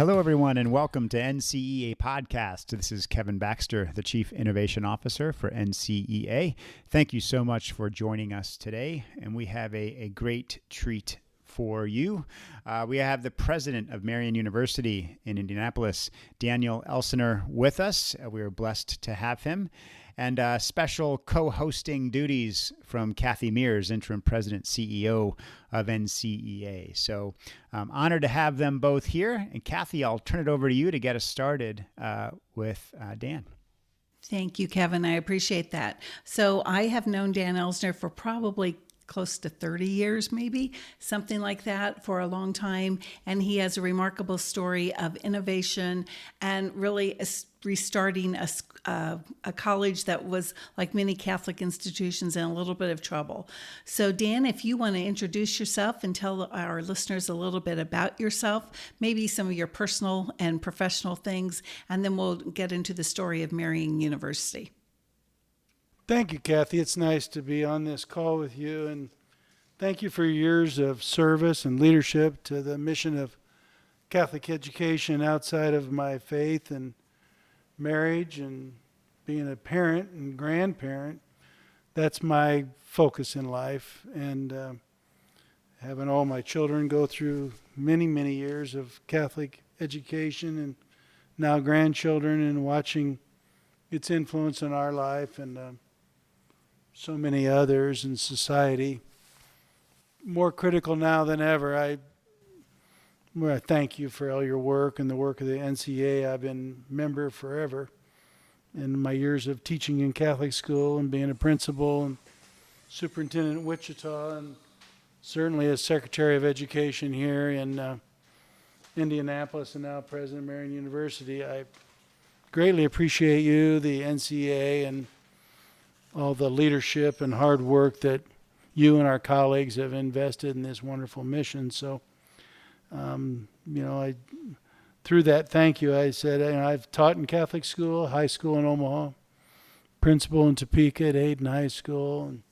Hello, everyone, and welcome to NCEA Podcast. This is Kevin Baxter, the Chief Innovation Officer for NCEA. Thank you so much for joining us today, and we have a, a great treat for you. Uh, we have the president of Marian University in Indianapolis, Daniel Elsener, with us. Uh, we are blessed to have him and uh, special co hosting duties from Kathy Mears, interim president CEO of NCEA. So I'm honored to have them both here. And Kathy, I'll turn it over to you to get us started uh, with uh, Dan. Thank you, Kevin. I appreciate that. So I have known Dan Elsener for probably close to 30 years, maybe something like that, for a long time. And he has a remarkable story of innovation and really restarting a, uh, a college that was, like many Catholic institutions, in a little bit of trouble. So, Dan, if you want to introduce yourself and tell our listeners a little bit about yourself, maybe some of your personal and professional things, and then we'll get into the story of Marian University. Thank you, Kathy. It's nice to be on this call with you, and thank you for years of service and leadership to the mission of Catholic education outside of my faith and marriage and being a parent and grandparent. That's my focus in life, and uh, having all my children go through many, many years of Catholic education, and now grandchildren, and watching its influence in our life, and. Uh, so many others in society. More critical now than ever. I, well, I thank you for all your work and the work of the NCEA. I've been member forever in my years of teaching in Catholic school and being a principal and superintendent in Wichita and certainly as Secretary of Education here in uh, Indianapolis and now President of Marian University. I greatly appreciate you, the NCEA, and all the leadership and hard work that you and our colleagues have invested in this wonderful mission. So, um, you know, I through that thank you, I said know, I've taught in Catholic school, high school in Omaha, principal in Topeka at Hayden High School, and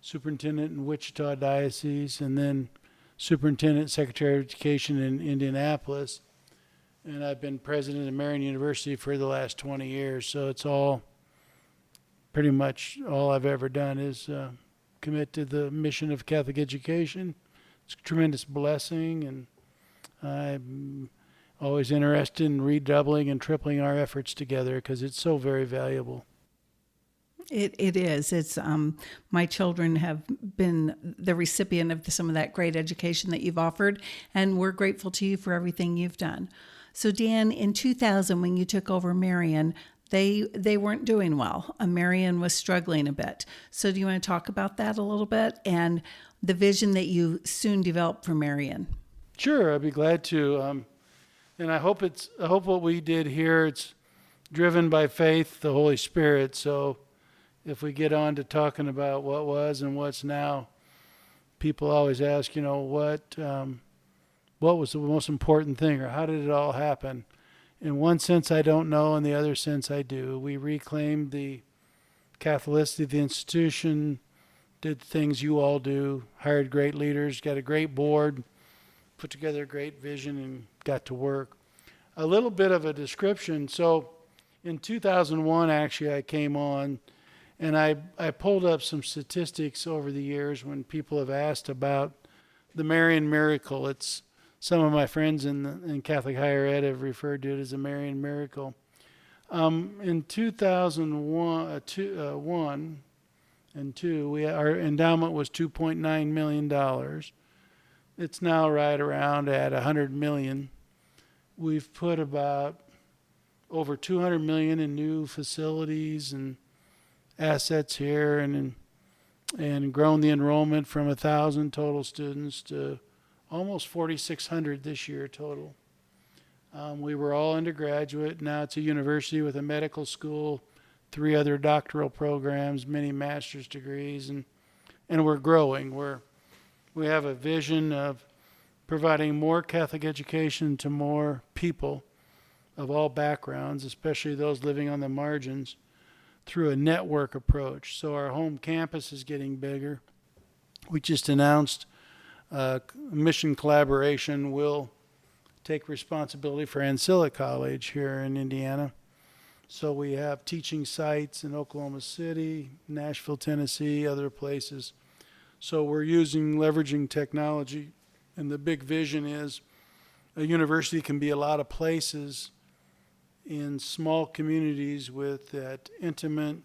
superintendent in Wichita Diocese, and then superintendent, secretary of education in Indianapolis. And I've been president of Marian University for the last 20 years. So it's all pretty much all I've ever done is uh, commit to the mission of Catholic education. It's a tremendous blessing, and I'm always interested in redoubling and tripling our efforts together because it's so very valuable. It it is. It's um, my children have been the recipient of some of that great education that you've offered, and we're grateful to you for everything you've done. So, Dan, in 2000, when you took over Marian, they they weren't doing well. Uh, Marian was struggling a bit. So do you want to talk about that a little bit and the vision that you soon developed for Marian? Sure, I'd be glad to. Um, and I hope it's I hope what we did here it's driven by faith, the Holy Spirit. So if we get on to talking about what was and what's now, people always ask, you know, what um, what was the most important thing or how did it all happen? In one sense I don't know, in the other sense I do. We reclaimed the Catholicity of the institution, did things you all do, hired great leaders, got a great board, put together a great vision, and got to work. A little bit of a description. So in 2001, actually, I came on and I, I pulled up some statistics over the years when people have asked about the Marian miracle. It's some of my friends in, in Catholic higher ed have referred to it as a Marian miracle. Um, in 2001 uh, uh, one and 2, we, our endowment was $2.9 million. It's now right around at 100 million. We've put about over 200 million in new facilities and assets here and and grown the enrollment from a thousand total students to almost 4,600 this year total. Um, we were all undergraduate. Now it's a university with a medical school, three other doctoral programs, many master's degrees, and and we're growing. We're we have a vision of providing more Catholic education to more people of all backgrounds, especially those living on the margins, through a network approach. So our home campus is getting bigger. We just announced uh, mission collaboration will take responsibility for Ancilla College here in Indiana. So we have teaching sites in Oklahoma City, Nashville, Tennessee, other places. So we're using leveraging technology, and the big vision is a university can be a lot of places in small communities with that intimate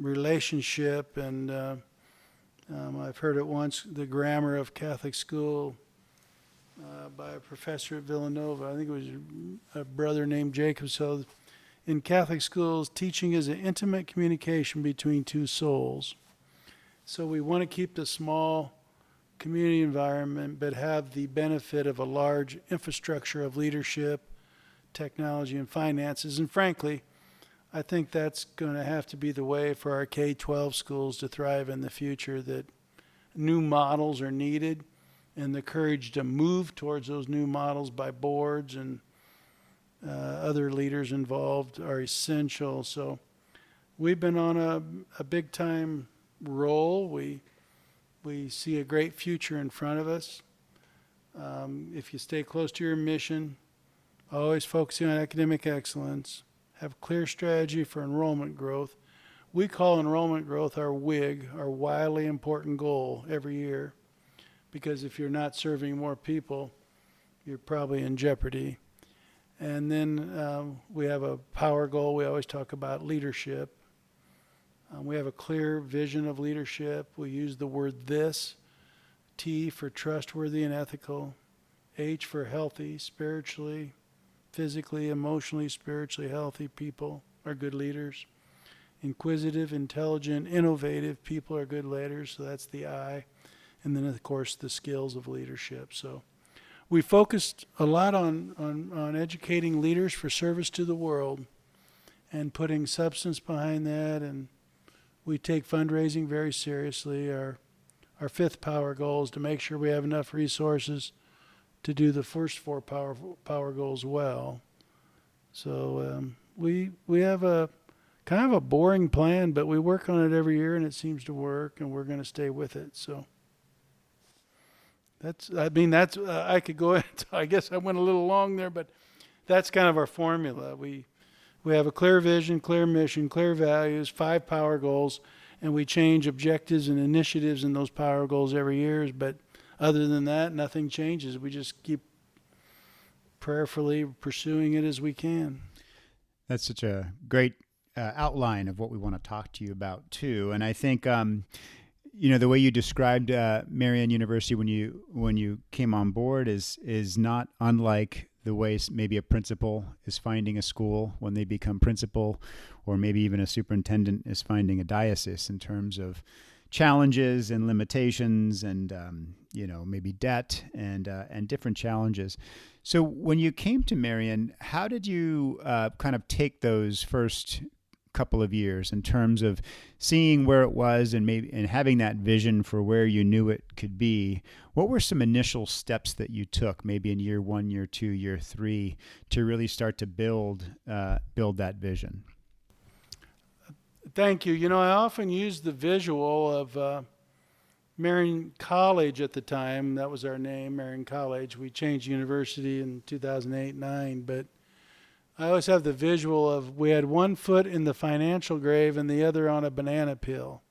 relationship. And uh, um, I've heard it once the grammar of Catholic school uh, by a professor at Villanova. I think it was a brother named Jacob. So in Catholic schools, teaching is an intimate communication between two souls. So we want to keep the small community environment, but have the benefit of a large infrastructure of leadership, technology, and finances. And frankly, I think that's going to have to be the way for our K 12 schools to thrive in the future, that new models are needed, and the courage to move towards those new models by boards and uh, other leaders involved are essential. So we've been on a, a big time roll. We we see a great future in front of us. Um, if you stay close to your mission, always focusing on academic excellence, have clear strategy for enrollment growth. We call enrollment growth our WIG, our wildly important goal every year, because if you're not serving more people, you're probably in jeopardy. And then um, we have a power goal. We always talk about leadership. Um, we have a clear vision of leadership. We use the word this T for trustworthy and ethical, H for healthy, spiritually, physically, emotionally, spiritually healthy people are good leaders. Inquisitive, intelligent, innovative people are good leaders, so that's the I. And then, of course, the skills of leadership. So we focused a lot on, on, on educating leaders for service to the world and putting substance behind that and we take fundraising very seriously. Our our fifth power goal is to make sure we have enough resources to do the first four power power goals well. So um, we we have a kind of a boring plan, but we work on it every year, and it seems to work, and we're going to stay with it. So that's I mean that's uh, I could go. Into, I guess I went a little long there, but that's kind of our formula. We we have a clear vision, clear mission, clear values, five power goals, and we change objectives and initiatives in those power goals every year. But other than that, nothing changes. We just keep prayerfully pursuing it as we can. That's such a great uh, outline of what we want to talk to you about too. And I think, um, you know, the way you described uh, Marian University when you when you came on board is is not unlike the way maybe a principal is finding a school when they become principal, or maybe even a superintendent is finding a diocese in terms of challenges and limitations and um, you know maybe debt and uh, and different challenges. So when you came to marian how did you uh, kind of take those first couple of years in terms of seeing where it was and maybe and having that vision for where you knew it could be what were some initial steps that you took maybe in year one year two year three to really start to build uh, build that vision thank you you know i often use the visual of uh, marian college at the time that was our name Marian college we changed university in 2008-9 but I always have the visual of we had one foot in the financial grave and the other on a banana peel.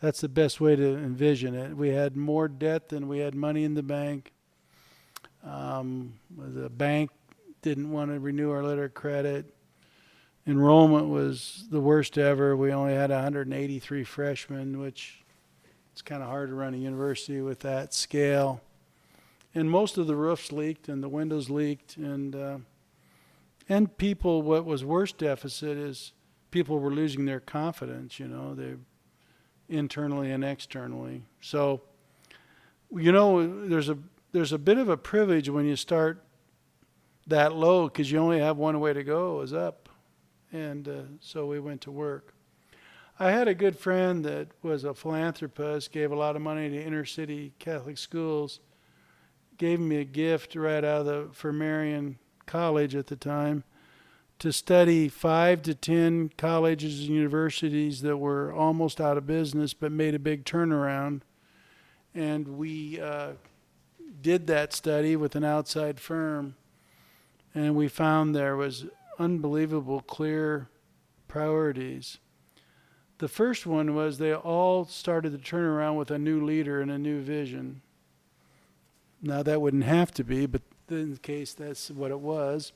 That's the best way to envision it. We had more debt than we had money in the bank. Um, the bank didn't want to renew our letter of credit. Enrollment was the worst ever. We only had 183 freshmen, which it's kind of hard to run a university with that scale. And most of the roofs leaked and the windows leaked and uh, and people what was worse deficit is people were losing their confidence you know they internally and externally so you know there's a there's a bit of a privilege when you start that low because you only have one way to go is up and uh, so we went to work i had a good friend that was a philanthropist gave a lot of money to inner city catholic schools gave me a gift right out of the for college at the time to study five to ten colleges and universities that were almost out of business but made a big turnaround. And we uh, did that study with an outside firm and we found there was unbelievable clear priorities. The first one was they all started to turn around with a new leader and a new vision. Now that wouldn't have to be, but in case that's what it was.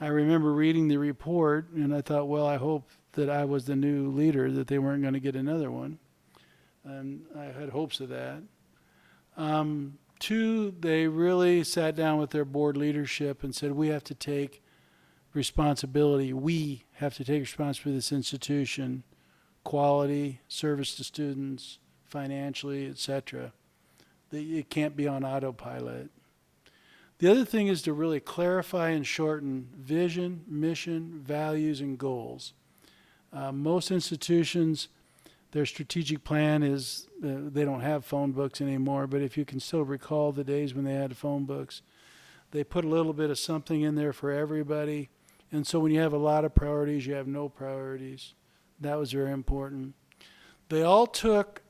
I remember reading the report and I thought, well, I hope that I was the new leader, that they weren't going to get another one. And I had hopes of that. Um, two, they really sat down with their board leadership and said, we have to take responsibility. We have to take responsibility for this institution, quality, service to students, financially, etc. It can't be on autopilot. The other thing is to really clarify and shorten vision, mission, values, and goals. Uh, most institutions, their strategic plan is uh, they don't have phone books anymore, but if you can still recall the days when they had phone books, they put a little bit of something in there for everybody. And so when you have a lot of priorities, you have no priorities. That was very important. They all took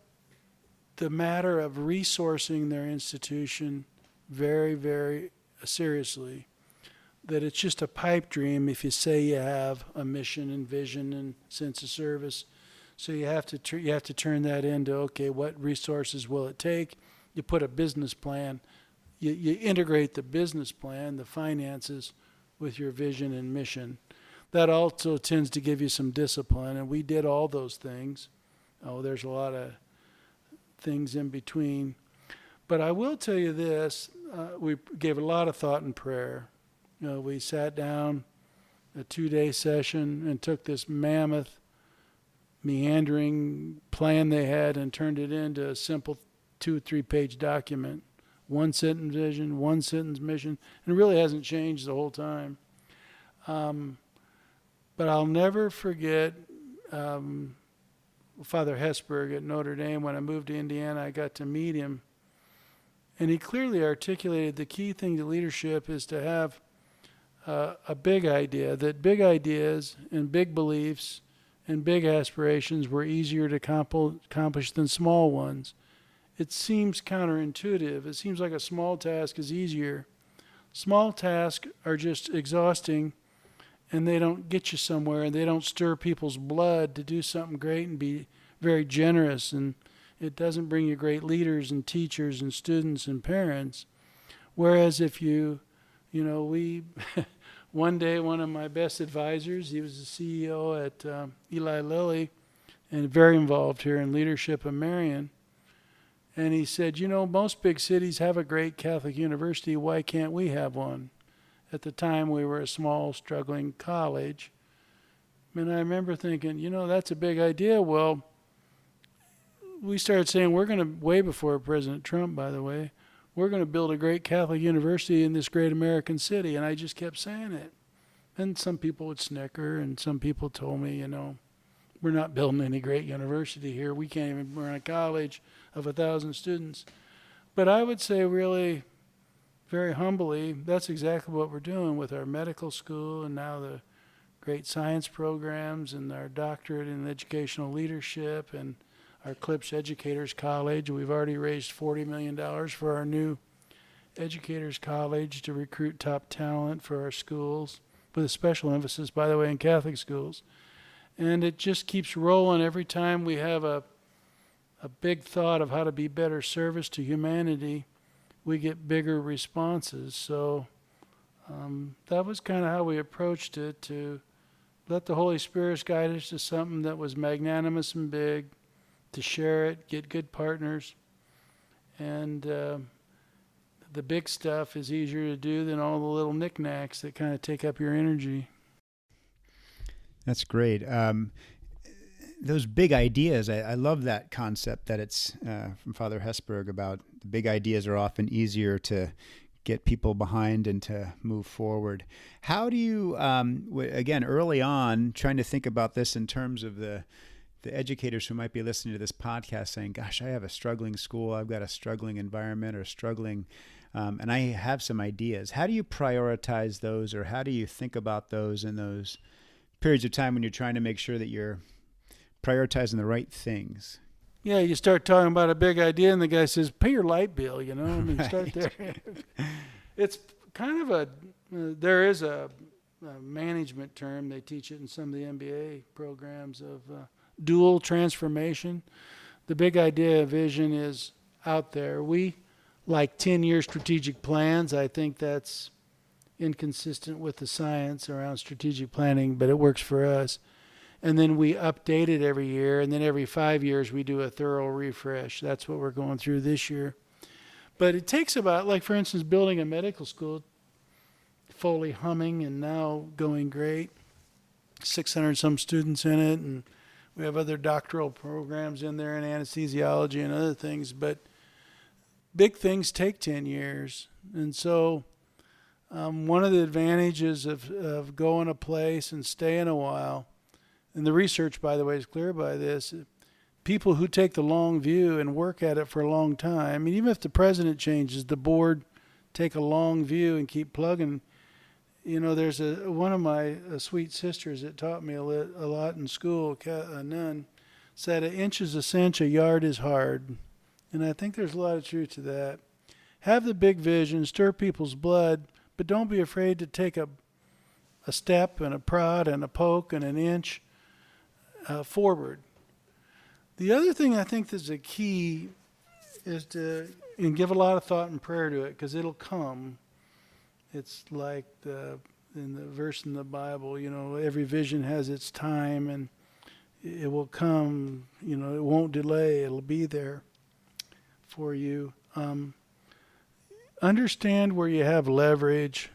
the matter of resourcing their institution very, very seriously. That it's just a pipe dream if you say you have a mission and vision and sense of service. So you have to tr- you have to turn that into okay, what resources will it take? You put a business plan. You, you integrate the business plan, the finances, with your vision and mission. That also tends to give you some discipline, and we did all those things. Oh, there's a lot of things in between. But I will tell you this uh, we gave a lot of thought and prayer. You know, we sat down a two day session and took this mammoth, meandering plan they had and turned it into a simple two or three page document. One sentence vision, one sentence mission, and it really hasn't changed the whole time. Um, but I'll never forget um, Father Hesburgh at Notre Dame. When I moved to Indiana, I got to meet him and he clearly articulated the key thing to leadership is to have uh, a big idea, that big ideas and big beliefs and big aspirations were easier to accomplish than small ones. It seems counterintuitive. It seems like a small task is easier. Small tasks are just exhausting and they don't get you somewhere and they don't stir people's blood to do something great and be very generous and it doesn't bring you great leaders and teachers and students and parents. Whereas if you, you know, we, one day one of my best advisors, he was the CEO at um, Eli Lilly and very involved here in leadership of Marian. And he said, you know, most big cities have a great Catholic university. Why can't we have one? At the time, we were a small, struggling college. And I remember thinking, you know, that's a big idea. Well, we started saying we're going to way before President Trump, by the way, we're going to build a great Catholic university in this great American city, and I just kept saying it. And some people would snicker, and some people told me, you know, we're not building any great university here. We can't even run a college of a thousand students. But I would say, really, very humbly, that's exactly what we're doing with our medical school and now the great science programs and our doctorate in educational leadership and our Klipsch Educators College. We've already raised $40 million for our new Educators College to recruit top talent for our schools, with a special emphasis, by the way, in Catholic schools. And it just keeps rolling every time we have a, a big thought of how to be better service to humanity, we get bigger responses. So um, that was kind of how we approached it to let the Holy Spirit guide us to something that was magnanimous and big to share it, get good partners, and uh, the big stuff is easier to do than all the little knickknacks that kind of take up your energy. That's great. Um, those big ideas, I, I, love that concept that it's uh, from Father Hesburgh about the big ideas are often easier to get people behind and to move forward. How do you, um, w- again, early on, trying to think about this in terms of the the educators who might be listening to this podcast saying, "Gosh, I have a struggling school. I've got a struggling environment or struggling." Um, and I have some ideas. How do you prioritize those, or how do you think about those in those periods of time when you're trying to make sure that you're prioritizing the right things? Yeah, you start talking about a big idea, and the guy says, "Pay your light bill," you know. I mean, right. start there. it's kind of a uh, there is a, a, management term they teach it in some of the MBA programs of uh, dual transformation. The big idea of vision is out there. We like 10 year strategic plans. I think that's inconsistent with the science around strategic planning, but it works for us. And then we update it every year, and then every five years we do a thorough refresh. That's what we're going through this year. But it takes about, like for instance, building a medical school, fully humming and now going great. 600 some students in it, and we have other doctoral programs in there in anesthesiology and other things. But big things take 10 years. And so, um, one of the advantages of, of going a place and staying a while, and the research, by the way, is clear by this people who take the long view and work at it for a long time, I mean, even if the president changes, the board take a long view and keep plugging. You know, there's a one of my uh, sweet sisters that taught me a, a lot in school, a uh, nun, said an inch is a cinch, a yard is hard, and I think there's a lot of truth to that. Have the big vision, stir people's blood, but don't be afraid to take a a step and a prod and a poke and an inch uh, forward the other thing I think that's a key is to and give a lot of thought and prayer to it because it'll come. It's like the in the verse in the Bible, you know, every vision has its time and it will come. You know, it won't delay. It'll be there for you. Um, understand where you have leverage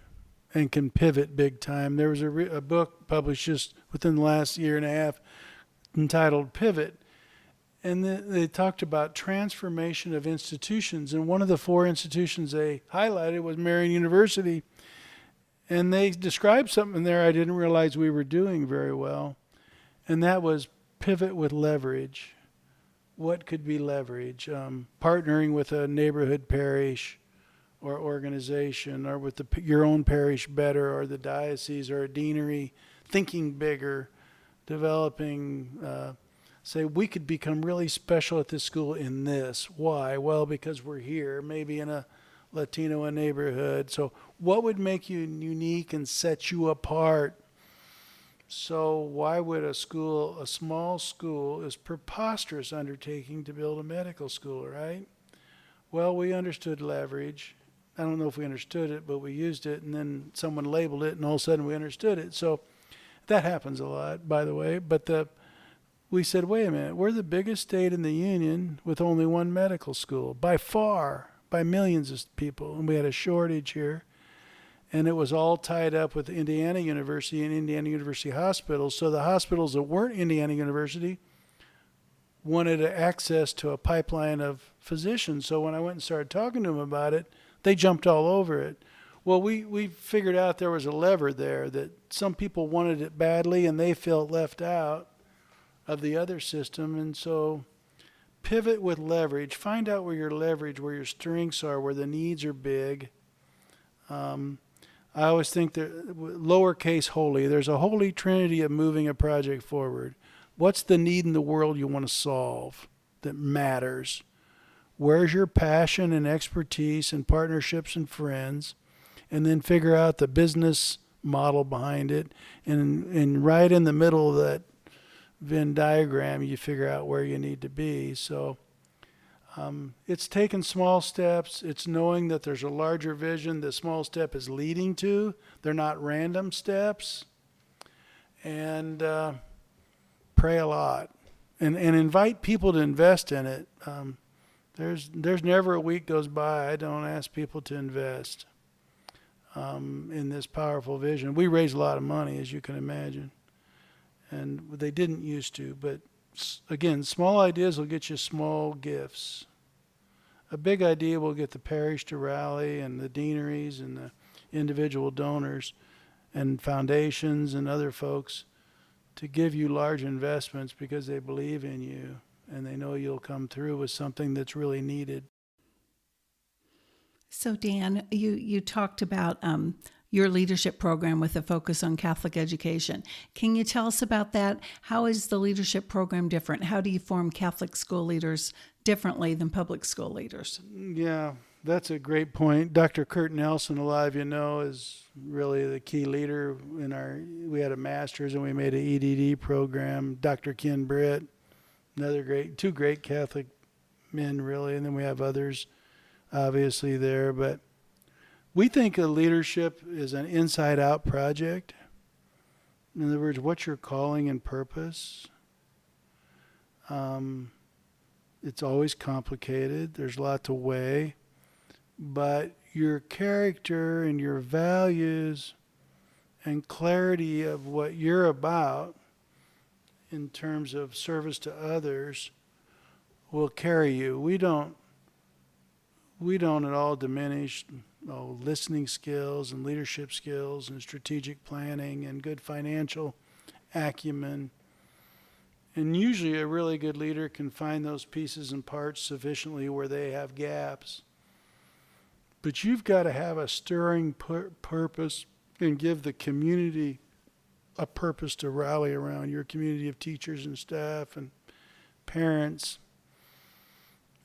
and can pivot big time. There was a, re- a book published just within the last year and a half entitled Pivot and they talked about transformation of institutions. And one of the four institutions they highlighted was Marian University. And they described something there I didn't realize we were doing very well, and that was pivot with leverage. What could be leverage? Um, partnering with a neighborhood parish or organization, or with the, your own parish better, or the diocese or a deanery, thinking bigger, developing. Uh, say we could become really special at this school in this. Why? Well, because we're here, maybe in a Latino neighborhood. So, what would make you unique and set you apart? So, why would a school, a small school, is preposterous undertaking to build a medical school, right? Well, we understood leverage. I don't know if we understood it, but we used it, and then someone labeled it, and all of a sudden we understood it. So, that happens a lot, by the way. But the we said, wait a minute, we're the biggest state in the union with only one medical school, by far, by millions of people. And we had a shortage here. And it was all tied up with Indiana University and Indiana University hospitals. So the hospitals that weren't Indiana University wanted access to a pipeline of physicians. So when I went and started talking to them about it, they jumped all over it. Well, we, we figured out there was a lever there that some people wanted it badly and they felt left out of the other system. And so pivot with leverage. Find out where your leverage, where your strengths are, where the needs are big. Um, I always think that lowercase holy, there's a holy trinity of moving a project forward. What's the need in the world you want to solve that matters? Where's your passion and expertise and partnerships and friends? And then figure out the business model behind it. And, and right in the middle of that Venn diagram, you figure out where you need to be. So um, it's taking small steps. It's knowing that there's a larger vision that small step is leading to. They're not random steps. And uh, pray a lot. And, and invite people to invest in it. Um, there's, there's never a week goes by I don't ask people to invest um, in this powerful vision. We raise a lot of money, as you can imagine and they didn't used to. But again, small ideas will get you small gifts. A big idea will get the parish to rally and the deaneries and the individual donors and foundations and other folks to give you large investments because they believe in you and they know you'll come through with something that's really needed. So, Dan, you, you talked about um, your leadership program with a focus on Catholic education. Can you tell us about that? How is the leadership program different? How do you form Catholic school leaders differently than public school leaders? Yeah, that's a great point. Dr. Kurt Nelson, a lot of you know, is really the key leader in our. We had a master's and we made an EDD program. Dr. Ken Britt, another great, two great Catholic men, really, and then we have others, obviously there. But we think of leadership is an inside-out project. In other words, what's your calling and purpose? Um, it's always complicated. There's a lot to weigh but your character and your values and clarity of what you're about in terms of service to others will carry you. We don't we don't at all diminish oh, listening skills and leadership skills and strategic planning and good financial acumen. And usually a really good leader can find those pieces and parts sufficiently where they have gaps but you've got to have a stirring pur- purpose and give the community a purpose to rally around your community of teachers and staff and parents.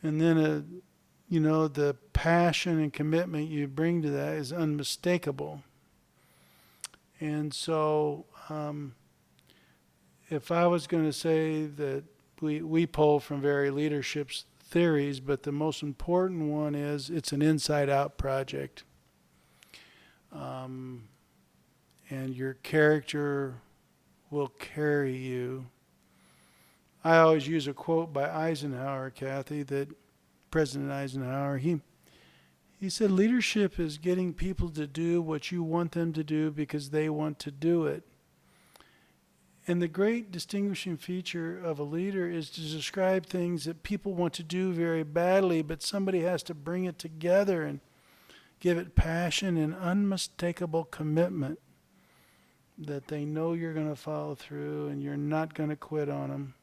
And then, a, you know, the passion and commitment you bring to that is unmistakable. And so, um, if I was going to say that we, we pull from very leaderships theories, but the most important one is it's an inside out project. Um, and your character will carry you. I always use a quote by Eisenhower, Kathy, that President Eisenhower, he, he said, leadership is getting people to do what you want them to do because they want to do it. And the great distinguishing feature of a leader is to describe things that people want to do very badly, but somebody has to bring it together and give it passion and unmistakable commitment that they know you're going to follow through and you're not going to quit on them.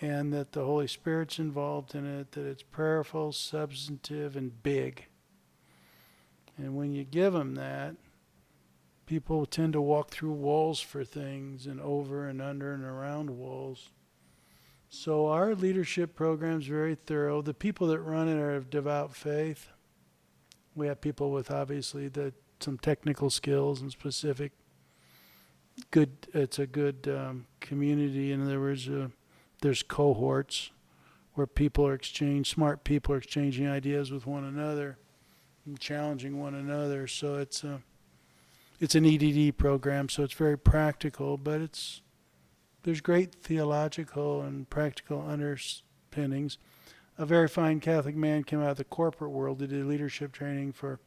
And that the Holy Spirit's involved in it, that it's prayerful, substantive, and big. And when you give them that, people tend to walk through walls for things and over and under and around walls. So our leadership program is very thorough. The people that run it are of devout faith. We have people with obviously the some technical skills and specific good. It's a good um, community. In other words, uh, there's cohorts where people are exchanging smart people are exchanging ideas with one another and challenging one another. So it's a uh, it's an EDD program, so it's very practical, but it's there's great theological and practical underpinnings. A very fine Catholic man came out of the corporate world. He did leadership training for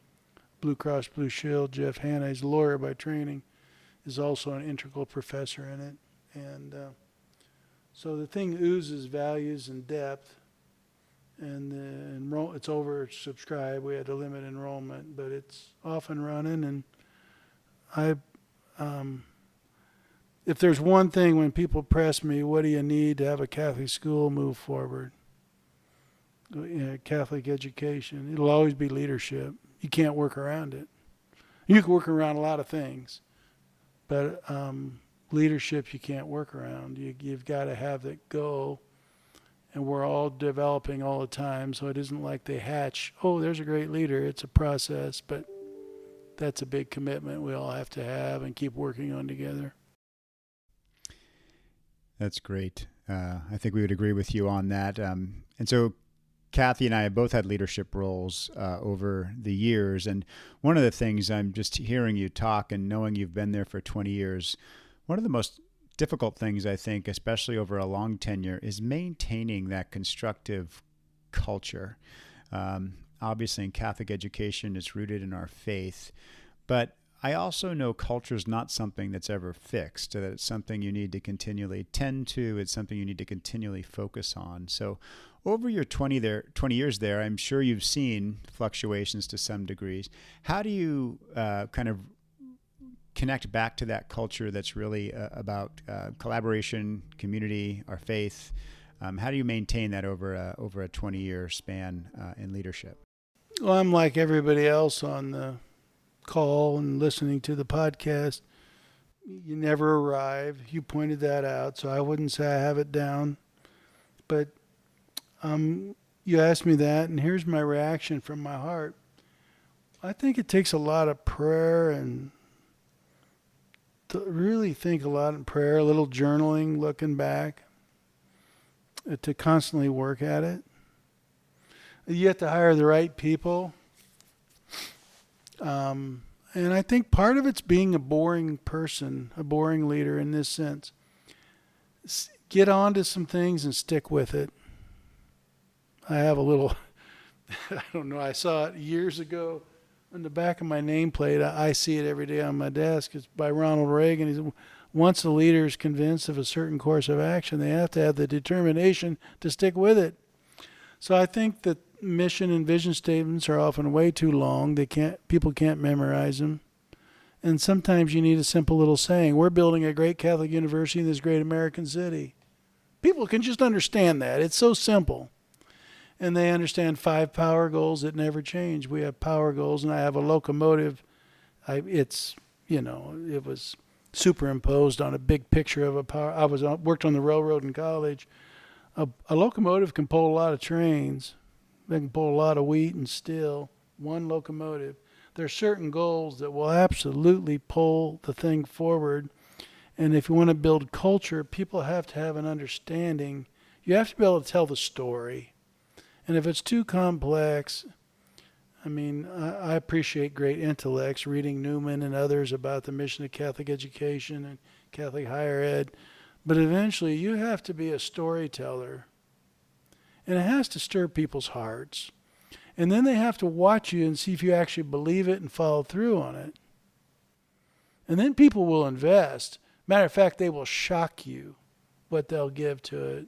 Blue Cross Blue Shield. Jeff Hanna, he's a lawyer by training, is also an integral professor in it. And uh, so the thing oozes values and depth. And the enroll, it's oversubscribed. We had to limit enrollment, but it's off and running. And I, um, if there's one thing when people press me, what do you need to have a Catholic school move forward? You know, Catholic education. It'll always be leadership. You can't work around it. You can work around a lot of things, but um, leadership you can't work around. You, you've got to have that go. And we're all developing all the time, so it isn't like they hatch. Oh, there's a great leader. It's a process, but that's a big commitment we all have to have and keep working on together. That's great. Uh, I think we would agree with you on that. Um, and so, Kathy and I have both had leadership roles uh, over the years. And one of the things I'm just hearing you talk and knowing you've been there for 20 years, one of the most difficult things I think, especially over a long tenure, is maintaining that constructive culture. Um, obviously in Catholic education, it's rooted in our faith. But I also know culture is not something that's ever fixed, that it's something you need to continually tend to, it's something you need to continually focus on. So over your 20 there 20 years there, I'm sure you've seen fluctuations to some degrees. How do you uh, kind of connect back to that culture that's really uh, about uh, collaboration, community, our faith? Um, how do you maintain that over a, over a 20 year span uh, in leadership? Well, I'm like everybody else on the call and listening to the podcast. You never arrive. You pointed that out, so I wouldn't say I have it down. But I'm you asked me that, and here's my reaction from my heart. I think it takes a lot of prayer and really think a lot in prayer, a little journaling, looking back, uh, to constantly work at it. You have to hire the right people. Um, and I think part of it's being a boring person, a boring leader in this sense. Get on to some things and stick with it. I have a little, I don't know, I saw it years ago on the back of my nameplate. I, I see it every day on my desk. It's by Ronald Reagan. He said, once the leader is convinced of a certain course of action, they have to have the determination to stick with it. So I think that mission and vision statements are often way too long. They can't people can't memorize them. And sometimes you need a simple little saying. We're building a great Catholic university in this great American city. People can just understand that. It's so simple. And they understand five power goals that never change. We have power goals, and I have a locomotive. I, it's, you know, it was superimposed on a big picture of a power. I was worked on the railroad in college. A, a locomotive can pull a lot of trains, they can pull a lot of wheat and steel, one locomotive. There are certain goals that will absolutely pull the thing forward. And if you want to build culture, people have to have an understanding. You have to be able to tell the story. And if it's too complex, I mean, I, I appreciate great intellects, reading Newman and others about the mission of Catholic education and Catholic higher ed. But eventually, you have to be a storyteller and it has to stir people's hearts. And then they have to watch you and see if you actually believe it and follow through on it. And then people will invest. Matter of fact, they will shock you what they'll give to it.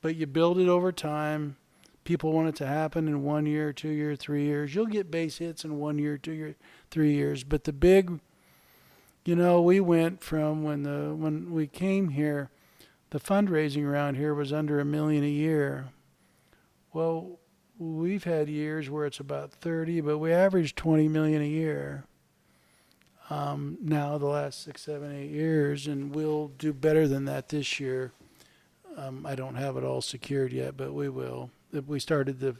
But you build it over time. People want it to happen in one year, two year, three years. You'll get base hits in one year, two year, three years. But the big, you know, we went from when the when we came here, the fundraising around here was under a million a year. Well, we've had years where it's about 30, but we average 20 million a year. Um, now the last six, seven, eight years, and we'll do better than that this year. Um, I don't have it all secured yet, but we will. We started the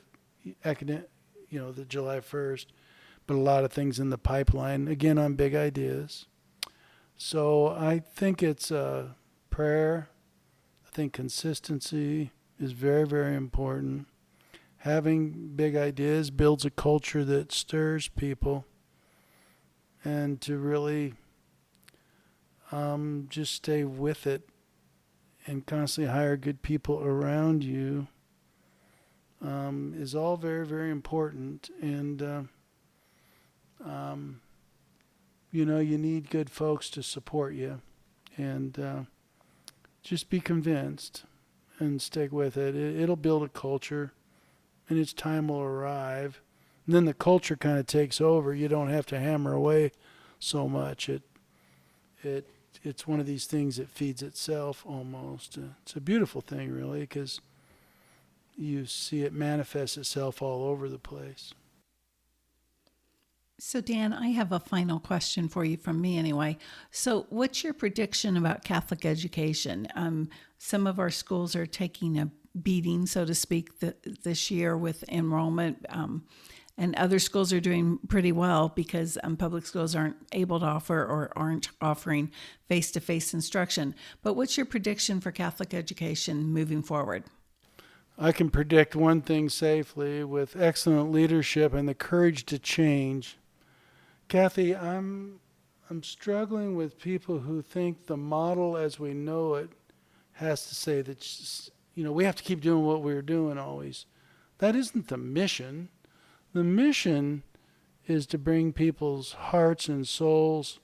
academic, you know, the July 1st, but a lot of things in the pipeline. Again, on big ideas. So I think it's uh, prayer. I think consistency is very, very important having big ideas builds a culture that stirs people and to really um, just stay with it and constantly hire good people around you um, is all very, very important. And, uh, um, you know, you need good folks to support you. And uh, just be convinced and stick with it. it. It'll build a culture and its time will arrive. And then the culture kind of takes over. You don't have to hammer away so much. It it it's one of these things that feeds itself almost. It's a beautiful thing, really, because you see it manifest itself all over the place. So, Dan, I have a final question for you from me anyway. So, what's your prediction about Catholic education? Um, some of our schools are taking a beating, so to speak, the, this year with enrollment. Um, and other schools are doing pretty well because um, public schools aren't able to offer or aren't offering face to face instruction. But what's your prediction for Catholic education moving forward? I can predict one thing safely with excellent leadership and the courage to change. Kathy, I'm I'm struggling with people who think the model as we know it has to say that you know, we have to keep doing what we are doing always. That isn't the mission. The mission is to bring people's hearts and souls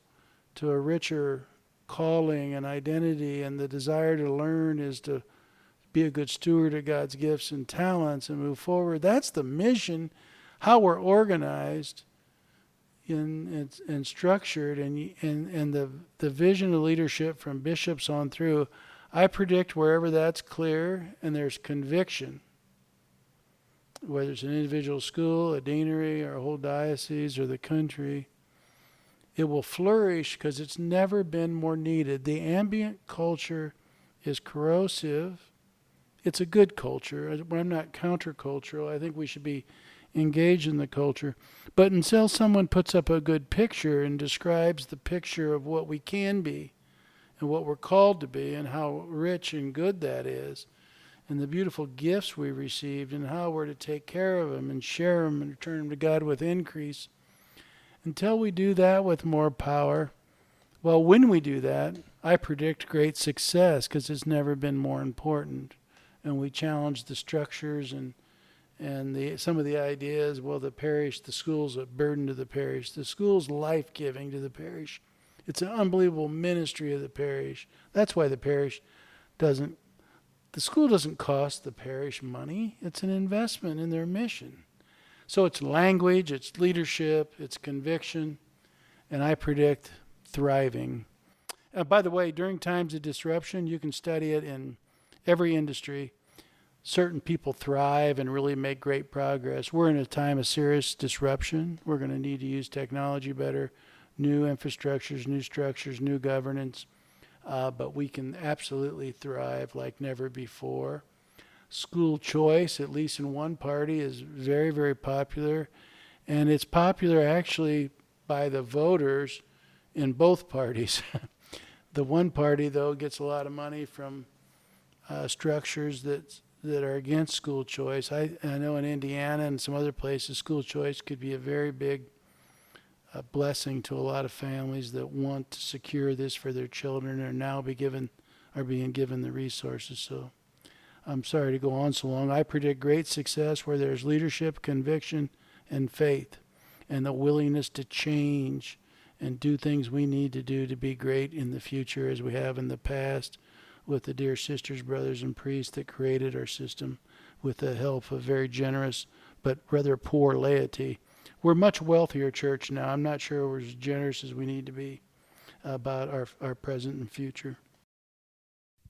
to a richer calling and identity, and the desire to learn is to be a good steward of God's gifts and talents and move forward. That's the mission, how we're organized and, and, and structured, and, and, and the, the vision of leadership from bishops on through I predict wherever that's clear and there's conviction, whether it's an individual school, a deanery, or a whole diocese, or the country, it will flourish because it's never been more needed. The ambient culture is corrosive, it's a good culture. I'm not countercultural. I think we should be engaged in the culture. But until someone puts up a good picture and describes the picture of what we can be and what we're called to be and how rich and good that is, and the beautiful gifts we received and how we're to take care of them and share them and return them to God with increase, until we do that with more power, well, when we do that, I predict great success because it's never been more important. And we challenge the structures and and the some of the ideas. Well, the parish, the school's a burden to the parish. The school's life giving to the parish. It's an unbelievable ministry of the parish. That's why the parish doesn't. The school doesn't cost the parish money. It's an investment in their mission. So it's language, it's leadership, it's conviction, and I predict thriving. Uh, by the way, during times of disruption, you can study it in every industry. Certain people thrive and really make great progress. We're in a time of serious disruption. We're going to need to use technology better, new infrastructures, new structures, new governance. Uh, but we can absolutely thrive like never before school choice, at least in one party, is very, very popular. And it's popular actually by the voters in both parties. the one party, though, gets a lot of money from uh, structures that that are against school choice. I, I know in Indiana and some other places, school choice could be a very big uh, blessing to a lot of families that want to secure this for their children and now be given are being given the resources. So. I'm sorry to go on so long. I predict great success where there's leadership, conviction, and faith, and the willingness to change and do things we need to do to be great in the future as we have in the past with the dear sisters, brothers, and priests that created our system with the help of very generous but rather poor laity. We're a much wealthier church now. I'm not sure we're as generous as we need to be about our, our present and future.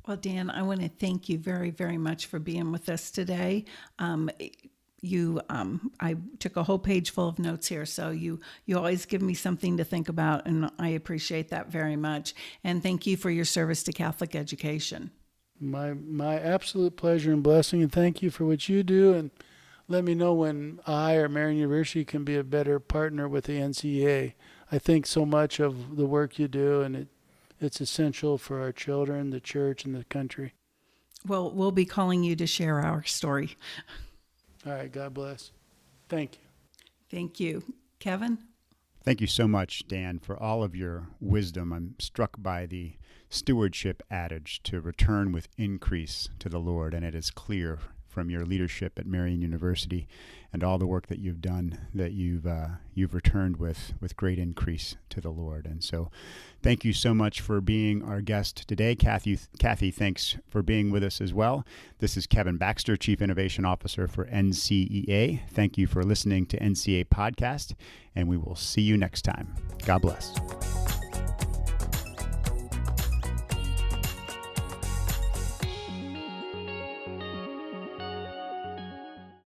Well, Dan, I want to thank you very, very much for being with us today. Um, you, um, I took a whole page full of notes here, so you you always give me something to think about, and I appreciate that very much. And thank you for your service to Catholic education. My my absolute pleasure and blessing, and thank you for what you do. And let me know when I or Marian University can be a better partner with the NCEA. I think so much of the work you do, and it it's essential for our children, the church, and the country. Well, we'll be calling you to share our story. All right. God bless. Thank you. Thank you. Kevin? Thank you so much, Dan, for all of your wisdom. I'm struck by the stewardship adage to return with increase to the Lord, and it is clear from your leadership at Marian University and all the work that you've done that you've uh, you've returned with with great increase to the Lord. And so, thank you so much for being our guest today, Kathy. Kathy, thanks for being with us as well. This is Kevin Baxter, Chief Innovation Officer for NCEA. Thank you for listening to NCEA podcast, and we will see you next time. God bless.